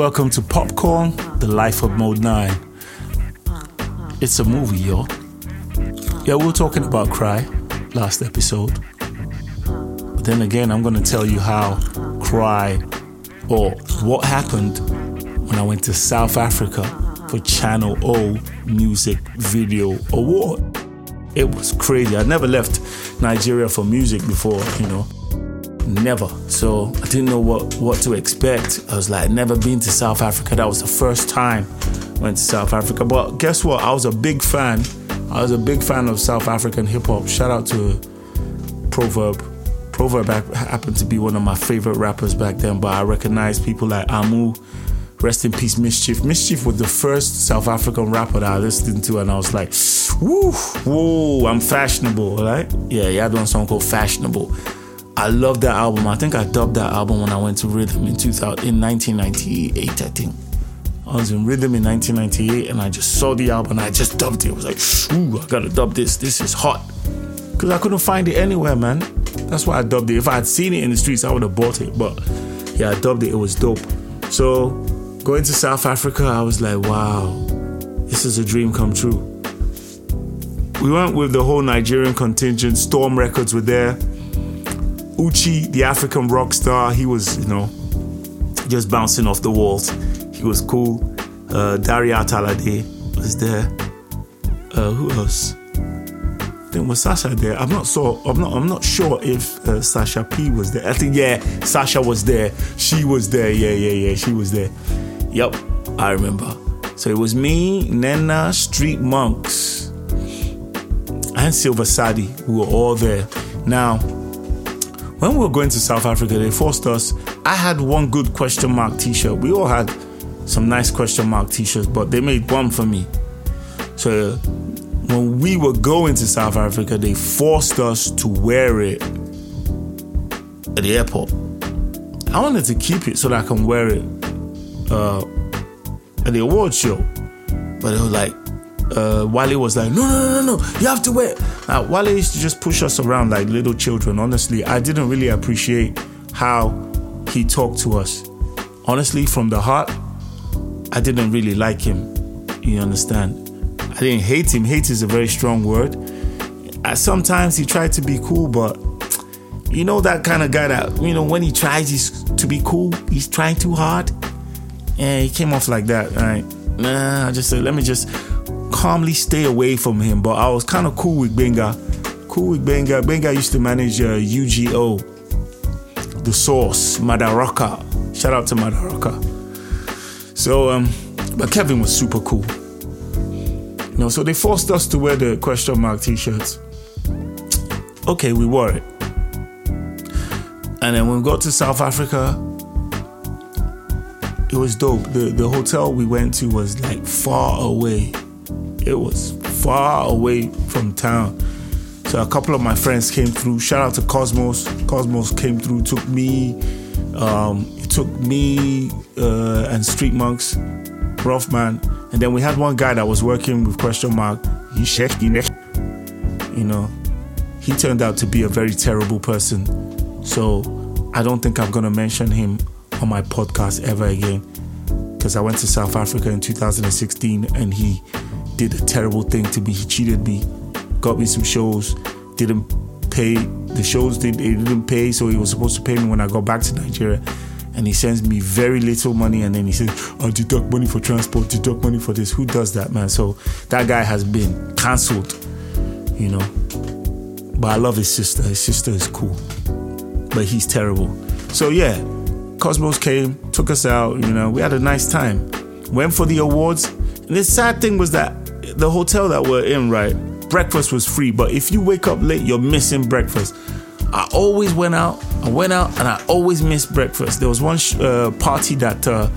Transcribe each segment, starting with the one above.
welcome to Pop Korn, The Life of Mode 9. It's a movie, yo. Yeah, we were talking about Cry last episode. But then again, I'm going to tell you how Cry or what happened when I went to South Africa for Channel O Music Video Award. It was crazy. I never left Nigeria for music before, you know. Never. So I didn't know what, what to expect. I was like, never been to South Africa. That was the first time I went to South Africa. But guess what? I was a big fan. I was a big fan of South African hip hop. Shout out to Proverb. Proverb happened to be one of my favorite rappers back then, but I recognized people like Amu, rest in peace, Mischief. Mischief was the first South African rapper that I listened to, and I was like, woo, whoa, I'm fashionable, right? Yeah, he had one song called Fashionable. I love that album. I think I dubbed that album when I went to Rhythm in 2000, in 1998, I think. I was in Rhythm in 1998 and I just saw the album and I just dubbed it. I was like, ooh, I gotta dub this. This is hot. Because I couldn't find it anywhere, man. That's why I dubbed it. If I had seen it in the streets, I would have bought it. But yeah, I dubbed it. It was dope. So going to South Africa, I was like, wow, this is a dream come true. We went with the whole Nigerian contingent. Storm Records were there. Uchi, the African rock star, he was, you know, just bouncing off the walls. He was cool. Uh, Darey Art Alade was there. Uh, who else? Then was Sasha there? I'm not so. I'm not. I'm not sure if uh, Sasha P was there. I think yeah, Sasha was there. She was there. Yeah, yeah, yeah. She was there. Yep, I remember. So it was me, Nena, Street Monks, and Silver Saddih who were all there. Now, when we were going to South Africa, they forced us. I had one good question mark T-shirt. We all had some nice question mark T-shirts, but they made one for me. So when we were going to South Africa, they forced us to wear it at the airport. I wanted to keep it so that I can wear it uh, at the award show, but it was like uh, Wale was like, no, no, no, no, you have to wear. It. Now, Wale used to just push us around like little children. Honestly, I didn't really appreciate how he talked to us. Honestly, from the heart, I didn't really like him. You understand? I didn't hate him. Hate is a very strong word. Uh, sometimes he tried to be cool, but you know that kind of guy that you know when he tries to be cool, he's trying too hard. And he came off like that. Right? Nah, I just said let me just calmly stay away from him. But I was kind of cool with Benga. Cool with Benga. Benga used to manage uh, UGO, the Source, Madaraka. Shout out to Madaraka. So, um, but Kevin was super cool. You know, so they forced us to wear the question mark t-shirts. Okay, we wore it. And then when we got to South Africa, it was dope. The the hotel we went to was like far away. It was far away from town. So a couple of my friends came through. Shout out to Cosmos. Cosmos came through, took me, um, took me uh, and Street Monks, Rough Man, and then we had one guy that was working with question mark. You know, he turned out to be a very terrible person. So I don't think I'm gonna mention him on my podcast ever again because I went to South Africa in 2016 and he did a terrible thing to me. He cheated me, got me some shows, didn't pay the shows. Did he didn't pay, so he was supposed to pay me when I got back to Nigeria. And he sends me very little money, and then he says, "I'll deduct money for transport, deduct money for this." Who does that, man? So that guy has been cancelled, you know. But I love his sister. His sister is cool, but he's terrible. So yeah, Cosmos came, took us out. You know, we had a nice time. Went for the awards. And the sad thing was that the hotel that we're in, right, breakfast was free. But if you wake up late, you're missing breakfast. I always went out. I went out and I always missed breakfast. There was one sh- uh, party that uh,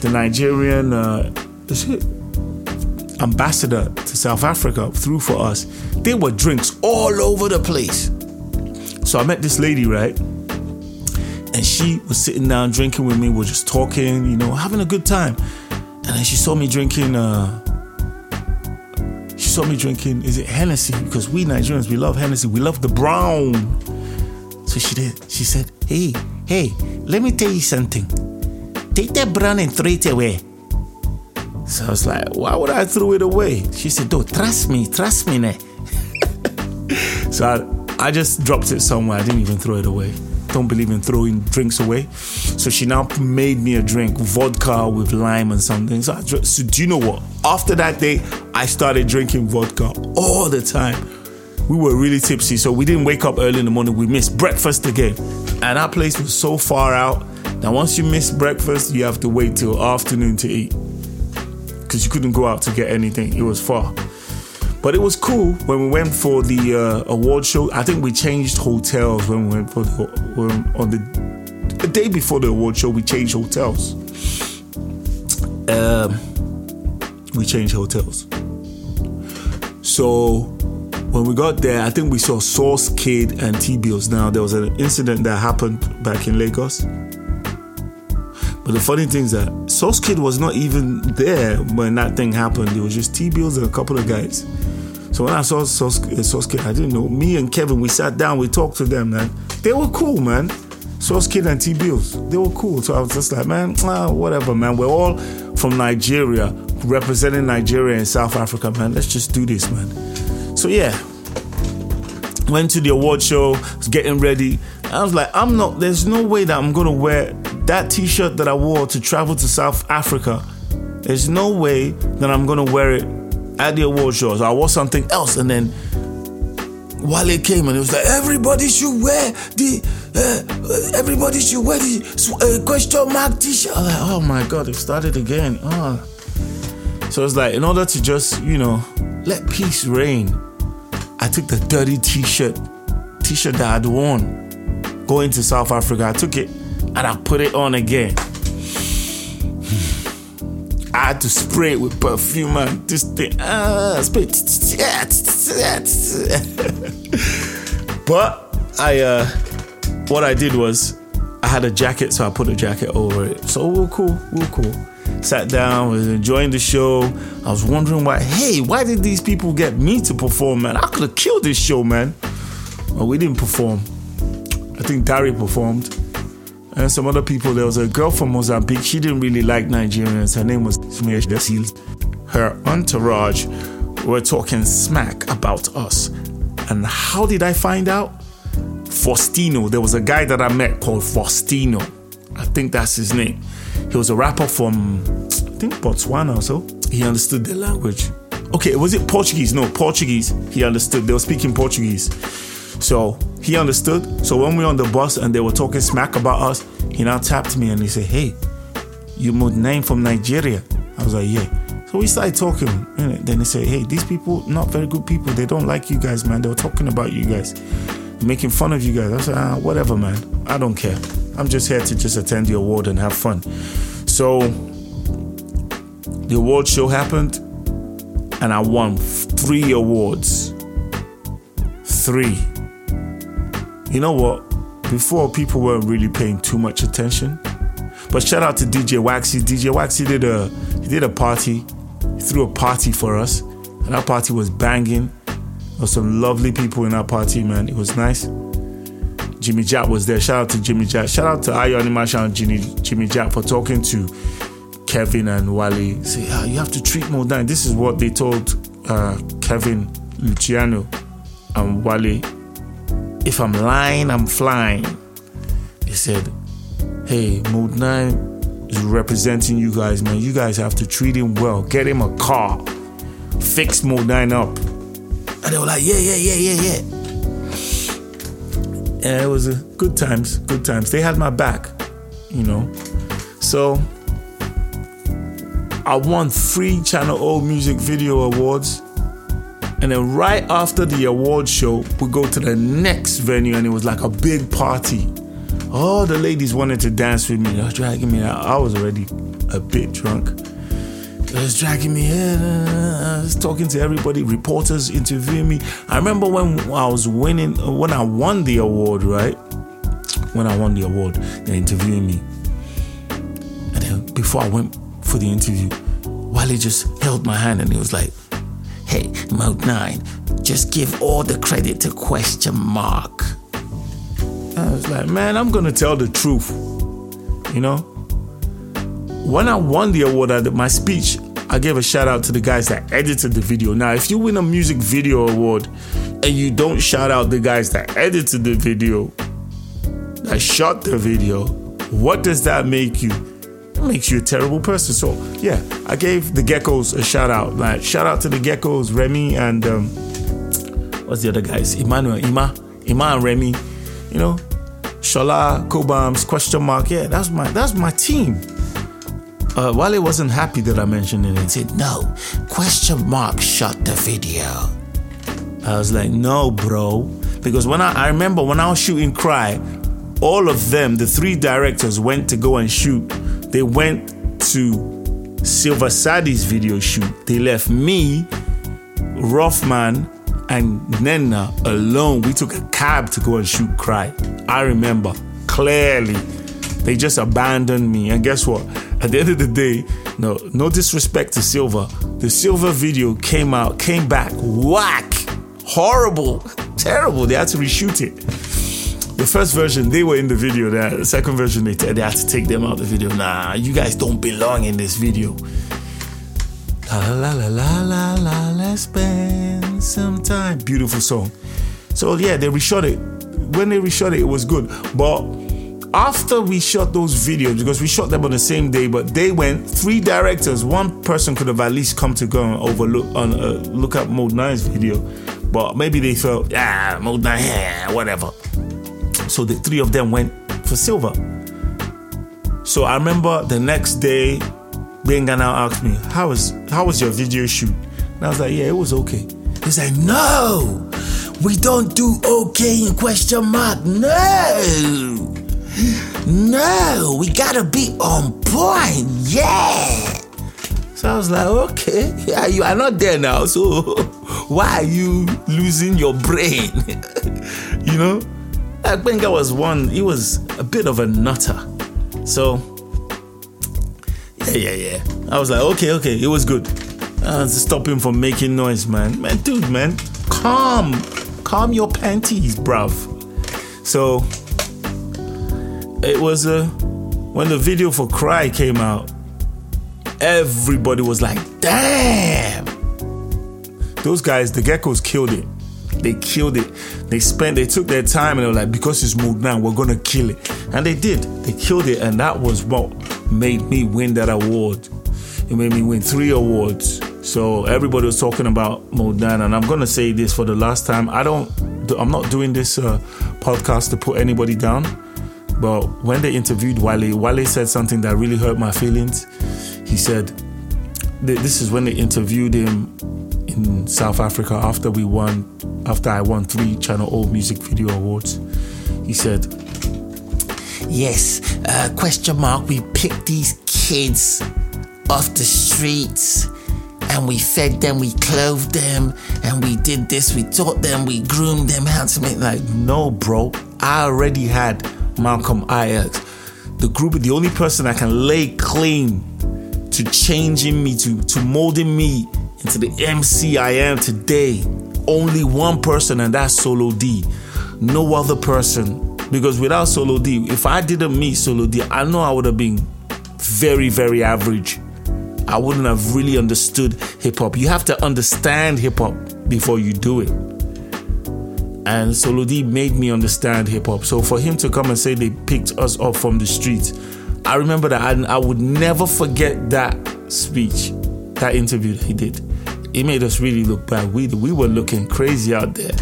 the Nigerian uh, ambassador to South Africa threw for us. There were drinks all over the place. So I met this lady, right? And she was sitting down drinking with me. We are just talking, you know, having a good time. And then she saw me drinking. Uh, saw me drinking. Is it Hennessy? Because we Nigerians, we love Hennessy. We love the brown. So she did. She said, "Hey, hey, let me tell you something. take that brown and throw it away. So I was like, why would I throw it away? She said, "Don't trust me, trust me, ne." so I, I just dropped it somewhere. I didn't even throw it away. Don't believe in throwing drinks away. So she now made me a drink, vodka with lime and something. So, I, so do you know what? After that day, I started drinking vodka all the time. We were really tipsy, so we didn't wake up early in the morning. We missed breakfast again. And our place was so far out that once you miss breakfast, you have to wait till afternoon to eat because you couldn't go out to get anything. It was far. But it was cool when we went for the uh, award show. I think we changed hotels when we went for the on the, the day before the award show. We changed hotels. Um, we changed hotels. So when we got there, I think we saw Sauce Kid and T Bills. Now there was an incident that happened back in Lagos but the funny thing is that Sauce Kid was not even there when that thing happened. It was just T Bills and a couple of guys. So when I saw Sauce, uh, Sauce Kid, I didn't know. Me and Kevin, we sat down, we talked to them, man. They were cool, man. Sauce Kid and T Bills, they were cool. So I was just like, man, ah, whatever, man. We're all from Nigeria, representing Nigeria and South Africa, man. Let's just do this, man. So yeah, went to the award show, was getting ready. I was like, I'm not, there's no way that I'm gonna wear that t shirt that I wore to travel to South Africa. There's no way that I'm gonna wear it at the award shows. I wore something else, and then Wale came and it was like, everybody should wear the, uh, everybody should wear the uh, question mark t-shirt. Like, oh my God, it started again. Oh. So it's like, in order to just, you know, let peace reign, I took the dirty t-shirt, t-shirt that I'd worn going to South Africa. I took it and I put it on again. I had to spray it with perfume and this thing. Ah, spray. but I, uh, what I did was, I had a jacket, so I put a jacket over it. So we were cool, we were cool. Sat down, was enjoying the show. I was wondering why, hey, why did these people get me to perform, man? I could have killed this show, man. Well, we didn't perform. I think Darey performed and some other people. There was a girl from Mozambique. She didn't really like Nigerians. Her name was Smear Dasil. Her entourage were talking smack about us. And how did I find out? Faustino. There was a guy that I met called Faustino. I think that's his name. He was a rapper from, I think, Botswana or so. He understood the language. Okay, was it Portuguese? No, Portuguese. He understood. They were speaking Portuguese. So he understood. So when we were on the bus and they were talking smack about us, he now tapped me and he said, Hey, you Mode 9 from Nigeria. I was like, Yeah. So we started talking. And Then he said, Hey, these people, not very good people. They don't like you guys, man. They were talking about you guys, making fun of you guys. I said, ah, whatever, man. I don't care. I'm just here to just attend the award and have fun. So the award show happened and I won three awards. Three. You know what? Before people weren't really paying too much attention. But shout out to DJ Waxy. DJ Waxy did a he did a party. He threw a party for us. And our party was banging. There was some lovely people in our party, man. It was nice. Jimmy Jatt was there. Shout out to Jimmy Jatt. Shout out to Ayo Animashaun and Jimmy, Jimmy Jatt for talking to Kevin and Wale. Say, ah, you have to treat more than This is what they told uh, Kevin, Luciano, and Wale if I'm lying, I'm flying. He said, Hey, Mode 9 is representing you guys, man. You guys have to treat him well. Get him a car. Fix Mode 9 up. And they were like, Yeah, yeah, yeah, yeah, yeah. And it was good times, good times. They had my back, you know. So I won three Channel O Music Video Awards. And then right after the award show, we go to the next venue and it was like a big party. All the ladies wanted to dance with me. They were dragging me out. I was already a bit drunk. Was dragging me in. Uh, I was talking to everybody, reporters interviewing me. I remember when I was winning, uh, when I won the award, right? When I won the award, they're interviewing me. And then before I went for the interview, Wale just held my hand and he was like, Hey, Mode 9, just give all the credit to question mark. I was like, man, I'm gonna tell the truth. You know? When I won the award at my speech, I gave a shout out to the guys that edited the video. Now, if you win a music video award and you don't shout out the guys that edited the video, that shot the video, what does that make you? It makes you a terrible person. So, yeah, I gave the geckos a shout out. Like, shout out to the geckos, Remy and um, what's the other guys? Emmanuel, Ima, Ima and Remy. You know, Shola, Cobhams, question mark. Yeah, that's my that's my team. Uh, Wale wasn't happy that I mentioned it and said, no, question mark shot the video. I was like, no, bro. Because when I, I remember when I was shooting Cry, all of them, the three directors, went to go and shoot. They went to Silver Saddih's video shoot. They left me, Rothman, and Nenna alone. We took a cab to go and shoot Cry. I remember clearly. They just abandoned me. And guess what? At the end of the day, no, no disrespect to Silver. The Silver video came out, came back, whack, horrible, terrible. They had to reshoot it. The first version, they were in the video. The second version, they, they had to take them out of the video. Nah, you guys don't belong in this video. La la la la la la, let's spend some time. Beautiful song. So yeah, they reshot it. When they reshot it, it was good. But after we shot those videos, because we shot them on the same day, but they went three directors. One person could have at least come to go and overlook on uh, look at Mode 9's video, but maybe they felt yeah, Mode 9, yeah, whatever. So the three of them went for silver. So I remember the next day, Benga now asked me, "How was how was your video shoot?" And I was like, "Yeah, it was okay." He's like, "No, we don't do okay in question mark. No." No, we gotta be on point. Yeah. So I was like, okay, yeah, you are not there now. So why are you losing your brain? you know, like Benga was one. He was a bit of a nutter. So yeah, yeah, yeah. I was like, okay, okay, it was good. Uh, stop him from making noise, man. Man, dude, man, calm, calm your panties, bruv. So it was uh, when the video for Cry came out, everybody was like, damn. Those guys, the geckos killed it. They killed it. They spent, they took their time and they were like, because it's 9, we're gonna kill it. And they did. They killed it, and that was what made me win that award. It made me win three awards. So everybody was talking about Mode 9, and I'm gonna say this for the last time. I don't, I'm not doing this uh, podcast to put anybody down. But when they interviewed Wale, Wale said something that really hurt my feelings. He said, "This is when they interviewed him in South Africa after we won, after I won three Channel O Music Video Awards." He said, "Yes, uh, question mark. We picked these kids off the streets." and we fed them, we clothed them, and we did this, we taught them, we groomed them how to make like no bro. I already had Malcolm Ix. The group, the only person that can lay claim to changing me, to, to molding me into the MC I am today. Only one person, and that's Solo D. No other person. Because without Solo D, if I didn't meet Solo D, I know I would have been very, very average. I wouldn't have really understood hip hop. You have to understand hip hop before you do it. And Solo D made me understand hip hop. So for him to come and say they picked us up from the streets, I remember that I, I would never forget that speech, that interview that he did. It made us really look bad. We, we were looking crazy out there.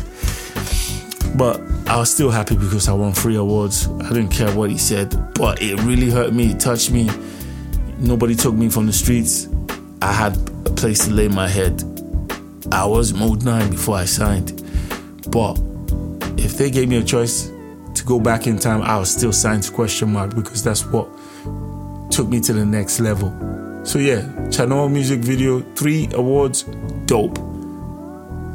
But I was still happy because I won three awards. I didn't care what he said, but it really hurt me, it touched me. Nobody took me from the streets. I had a place to lay my head. I was mode 9 before I signed. But if they gave me a choice to go back in time, I would still sign to question mark because that's what took me to the next level. So yeah, Channel music video, three awards, dope.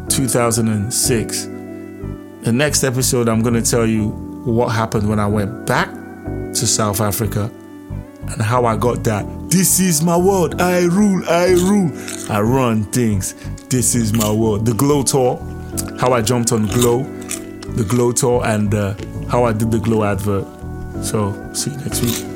2006. The next episode, I'm gonna tell you what happened when I went back to South Africa and how I got that. This is my world. I rule. I rule. I run things. This is my world. The Glo Tour. How I jumped on Glo, the Glo Tour, and uh, how I did the Glo advert. So see you next week.